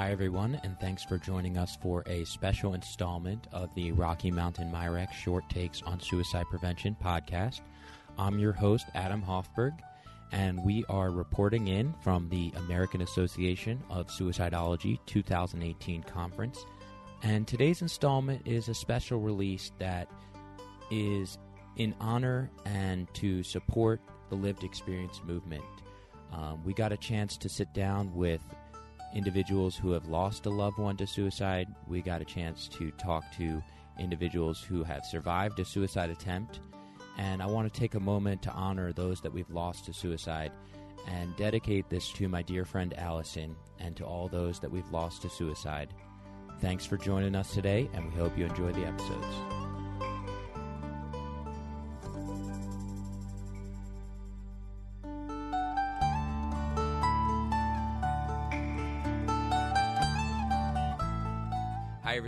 Hi, everyone, and thanks for joining us for a special installment of the Rocky Mountain MIRECC Short Takes on Suicide Prevention podcast. I'm your host, Adam Hoffberg, and we are reporting in from the American Association of Suicidology 2018 conference. And today's installment is a special release that is in honor and to support the lived experience movement. Um, we got a chance to sit down with individuals who have lost a loved one to suicide. We got a chance to talk to individuals who have survived a suicide attempt. And I want to take a moment to honor those that we've lost to suicide and dedicate this to my dear friend Allison and to all those that we've lost to suicide. Thanks for joining us today, and we hope you enjoy the episodes.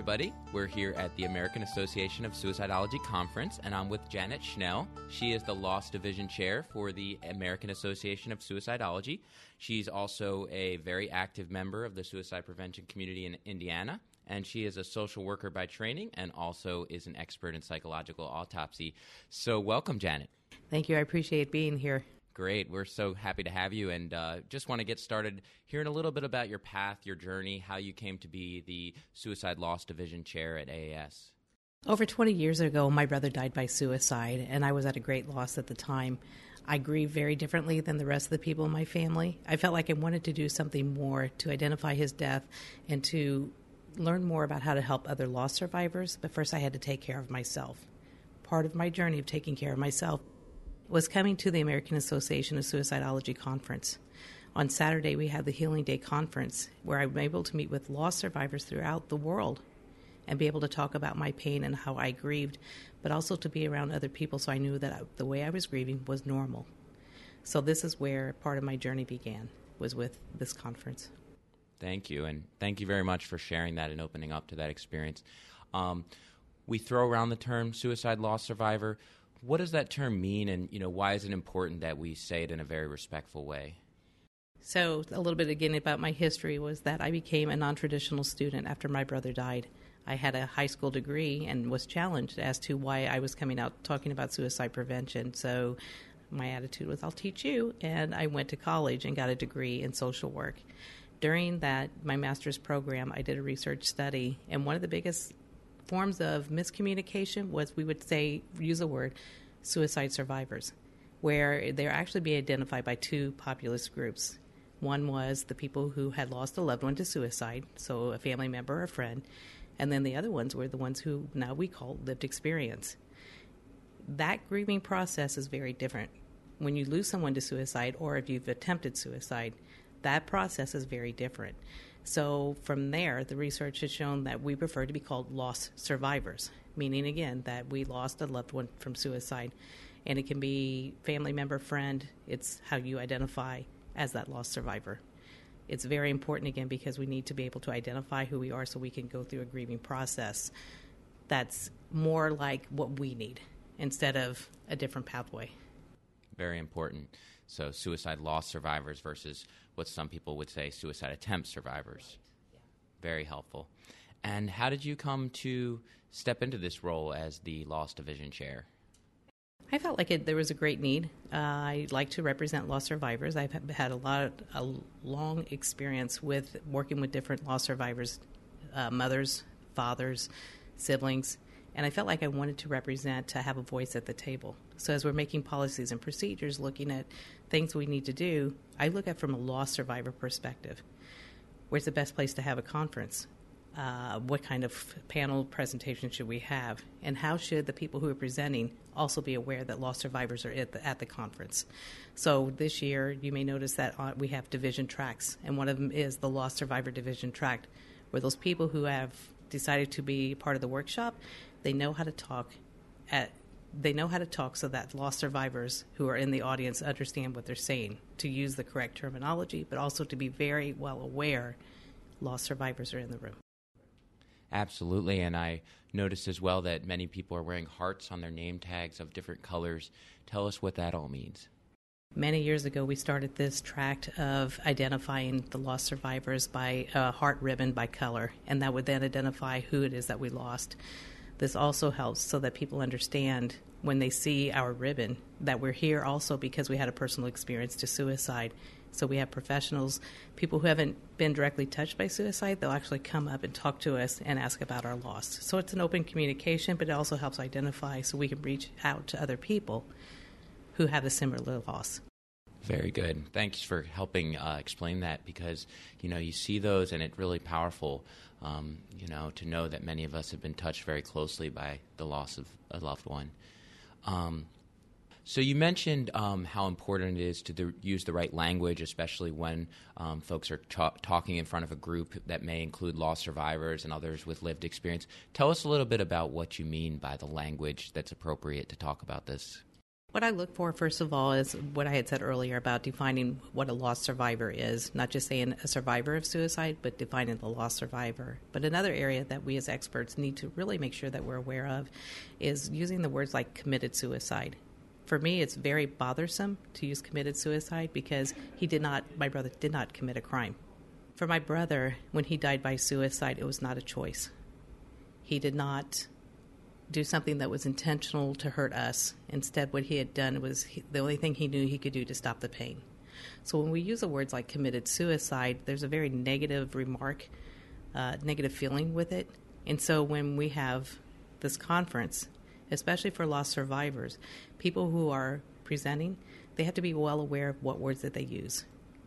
Everybody. We're here at the American Association of Suicidology Conference, and I'm with Janet Schnell. She is the Loss Division Chair for the American Association of Suicidology. She's also a very active member of the suicide prevention community in Indiana, and she is a social worker by training and also is an expert in psychological autopsy. So, welcome, Janet. Thank you. I appreciate being here. Great. We're so happy to have you and uh, just want to get started hearing a little bit about your path, your journey, how you came to be the Suicide Loss Division Chair at AAS. Over 20 years ago, my brother died by suicide, and I was at a great loss at the time. I grieved very differently than the rest of the people in my family. I felt like I wanted to do something more to identify his death and to learn more about how to help other loss survivors, but first I had to take care of myself. Part of my journey of taking care of myself was coming to the American Association of Suicidology conference. On Saturday, we had the Healing Day conference where I'm able to meet with lost survivors throughout the world and be able to talk about my pain and how I grieved, but also to be around other people so I knew that the way I was grieving was normal. So this is where part of my journey began was with this conference. Thank you, and thank you very much for sharing that and opening up to that experience. Um, we throw around the term suicide loss survivor what does that term mean, and you know why is it important that we say it in a very respectful way? So, a little bit again about my history was that I became a non traditional student after my brother died. I had a high school degree and was challenged as to why I was coming out talking about suicide prevention. So, my attitude was, I'll teach you. And I went to college and got a degree in social work. During that, my master's program, I did a research study, and one of the biggest forms of miscommunication was we would say, use a word, suicide survivors, where they're actually being identified by two populist groups. One was the people who had lost a loved one to suicide, so a family member or a friend, and then the other ones were the ones who now we call lived experience. That grieving process is very different. When you lose someone to suicide or if you've attempted suicide, that process is very different. So from there, the research has shown that we prefer to be called loss survivors, meaning again that we lost a loved one from suicide. And it can be family member, friend, it's how you identify as that lost survivor. It's very important again because we need to be able to identify who we are so we can go through a grieving process that's more like what we need instead of a different pathway. Very important. So, suicide loss survivors versus what some people would say suicide attempt survivors. Yeah. Very helpful. And how did you come to step into this role as the loss division chair? I felt like it, there was a great need. Uh, I like to represent loss survivors. I've had a lot, of, a long experience with working with different loss survivors, uh, mothers, fathers, siblings, and I felt like I wanted to represent, to have a voice at the table. So as we're making policies and procedures, looking at things we need to do, I look at from a loss survivor perspective. Where's the best place to have a conference? Uh, what kind of panel presentation should we have? And how should the people who are presenting also be aware that loss survivors are at the, at the conference? So this year, you may notice that uh, we have division tracks, and one of them is the loss survivor division track, where those people who have decided to be part of the workshop they know how to talk at they know how to talk so that lost survivors who are in the audience understand what they're saying to use the correct terminology but also to be very well aware lost survivors are in the room. Absolutely and i noticed as well that many people are wearing hearts on their name tags of different colors. Tell us what that all means. Many years ago, we started this tract of identifying the lost survivors by a heart ribbon by color, and that would then identify who it is that we lost. This also helps so that people understand when they see our ribbon that we're here also because we had a personal experience to suicide. So we have professionals, people who haven't been directly touched by suicide, they'll actually come up and talk to us and ask about our loss. So it's an open communication, but it also helps identify so we can reach out to other people who have a similar loss. Very good. Thanks for helping uh, explain that because you know you see those and it's really powerful. Um, you know to know that many of us have been touched very closely by the loss of a loved one. Um, so you mentioned um, how important it is to the, use the right language, especially when um, folks are talking in front of a group that may include lost survivors and others with lived experience. Tell us a little bit about what you mean by the language that's appropriate to talk about this. What I look for, first of all, is what I had said earlier about defining what a lost survivor is, not just saying a survivor of suicide, but defining the lost survivor. But another area that we as experts need to really make sure that we're aware of is using the words like committed suicide. For me, it's very bothersome to use committed suicide because he did not, my brother did not commit a crime. For my brother, when he died by suicide, it was not a choice. He did not do something that was intentional to hurt us. Instead, what he had done was he, the only thing he knew he could do to stop the pain. So when we use the words like committed suicide, there's a very negative remark, uh, negative feeling with it. And so when we have this conference, especially for lost survivors, people who are presenting, they have to be well aware of what words that they use.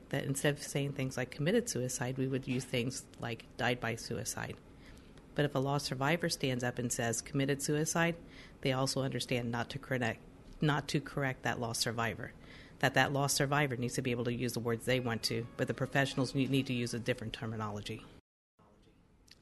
That instead of saying things like committed suicide, we would use things like died by suicide but if a lost survivor stands up and says committed suicide, they also understand not to correct not to correct that lost survivor. That that lost survivor needs to be able to use the words they want to, but the professionals need to use a different terminology.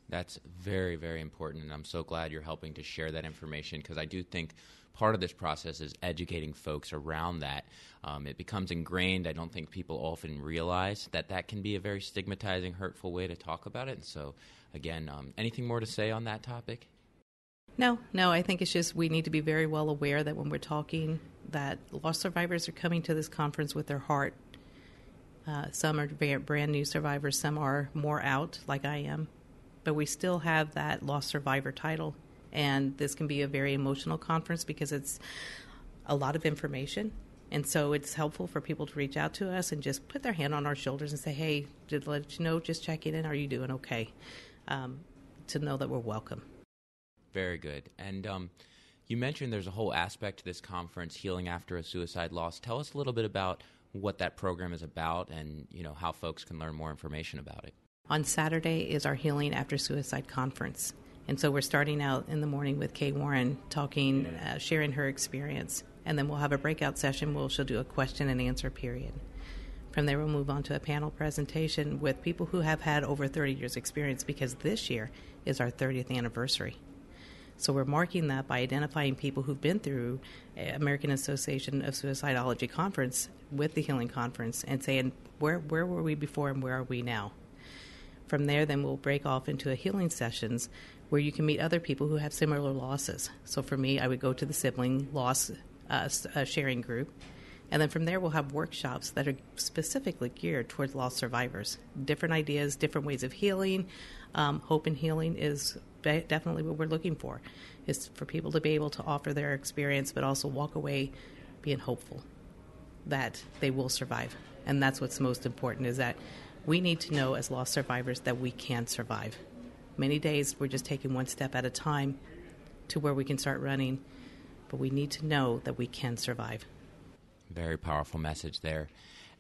That's very, very important, and I'm so glad you're helping to share that information because I do think part of this process is educating folks around that. Um, it becomes ingrained. I don't think people often realize that that can be a very stigmatizing, hurtful way to talk about it. And so again, um, anything more to say on that topic? No, no. I think it's just we need to be very well aware that when we're talking, that lost survivors are coming to this conference with their heart. Uh, some are brand new survivors. Some are more out, like I am, but we still have that lost survivor title. And this can be a very emotional conference because it's a lot of information. And so it's helpful for people to reach out to us and just put their hand on our shoulders and say, hey, did let you know, just checking in. Are you doing okay? um, to know that we're welcome. Very good. And um, you mentioned there's a whole aspect to this conference, healing after a suicide loss. Tell us a little bit about what that program is about, and you know how folks can learn more information about it. On Saturday is our Healing After Suicide conference, and so we're starting out in the morning with Kay Warren talking, uh, sharing her experience, and then we'll have a breakout session where she'll do a question and answer period. From there, we'll move on to a panel presentation with people who have had over 30 years' experience because this year is our 30th anniversary. So we're marking that by identifying people who've been through American Association of Suicidology conference with the Healing Conference and saying where where were we before and where are we now. From there, then we'll break off into a healing sessions where you can meet other people who have similar losses. So for me, I would go to the sibling loss uh, uh sharing group and then from there, we'll have workshops that are specifically geared towards lost survivors. Different ideas, different ways of healing. Um, hope and healing is definitely what we're looking for, is for people to be able to offer their experience, but also walk away being hopeful that they will survive. And that's what's most important is that we need to know as lost survivors that we can survive. Many days we're just taking one step at a time to where we can start running, but we need to know that we can survive. Very powerful message there.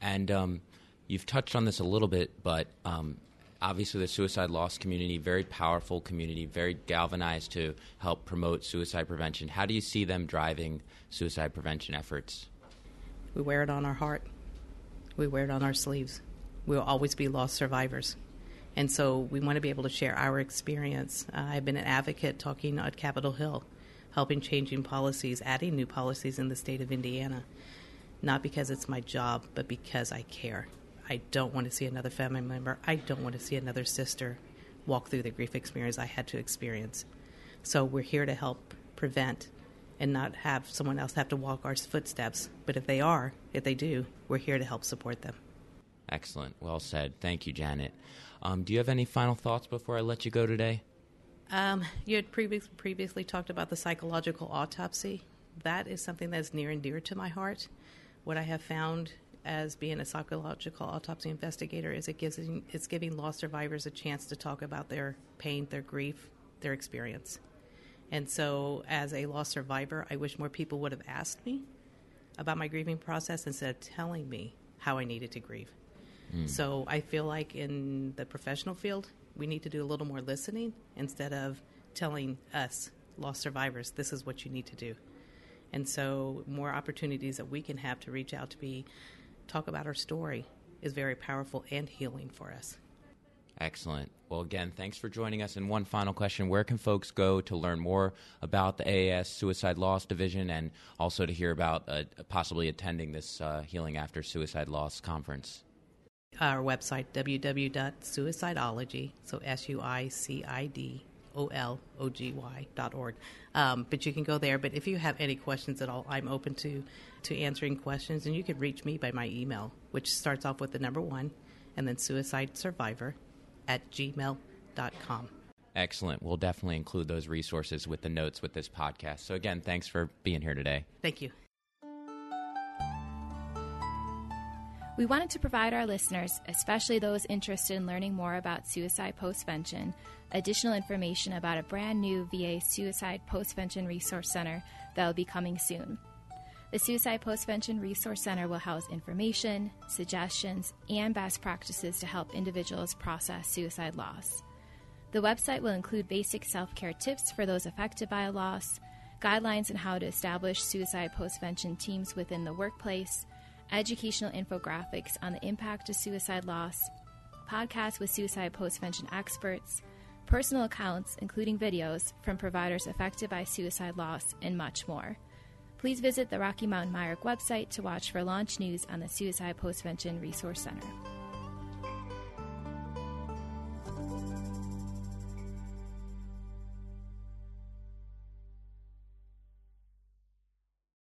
And um, you've touched on this a little bit, but um, obviously the suicide loss community, very powerful community, very galvanized to help promote suicide prevention. How do you see them driving suicide prevention efforts? We wear it on our heart. We wear it on our sleeves. We'll always be lost survivors. And so we want to be able to share our experience. Uh, I've been an advocate talking at Capitol Hill, helping changing policies, adding new policies in the state of Indiana not because it's my job, but because I care. I don't want to see another family member. I don't want to see another sister walk through the grief experience I had to experience. So we're here to help prevent and not have someone else have to walk our footsteps. But if they are, if they do, we're here to help support them. Excellent. Well said. Thank you, Janet. Um, do you have any final thoughts before I let you go today? Um, you had previous, previously talked about the psychological autopsy. That is something that's near and dear to my heart. What I have found as being a psychological autopsy investigator is it gives it's giving lost survivors a chance to talk about their pain, their grief, their experience. And so, as a lost survivor, I wish more people would have asked me about my grieving process instead of telling me how I needed to grieve. Mm. So, I feel like in the professional field, we need to do a little more listening instead of telling us, lost survivors, this is what you need to do. And so, more opportunities that we can have to reach out to be talk about our story is very powerful and healing for us. Excellent. Well, again, thanks for joining us. And one final question Where can folks go to learn more about the AAS Suicide Loss Division and also to hear about uh, possibly attending this uh, Healing After Suicide Loss conference? Our website, www.suicidology, so S U I C I D O L O G Y dot org. Um, but you can go there. But if you have any questions at all, I'm open to, to answering questions. And you can reach me by my email, which starts off with the number one and then suicide survivor at gmail.com. Excellent. We'll definitely include those resources with the notes with this podcast. So, again, thanks for being here today. Thank you. We wanted to provide our listeners, especially those interested in learning more about suicide postvention, additional information about a brand new VA Suicide Postvention Resource Center that will be coming soon. The Suicide Postvention Resource Center will house information, suggestions, and best practices to help individuals process suicide loss. The website will include basic self care tips for those affected by a loss, guidelines on how to establish suicide postvention teams within the workplace, educational infographics on the impact of suicide loss, podcasts with suicide postvention experts, personal accounts, including videos from providers affected by suicide loss, and much more. Please visit the Rocky Mountain MIRECC website to watch for launch news on the Suicide Postvention Resource Center.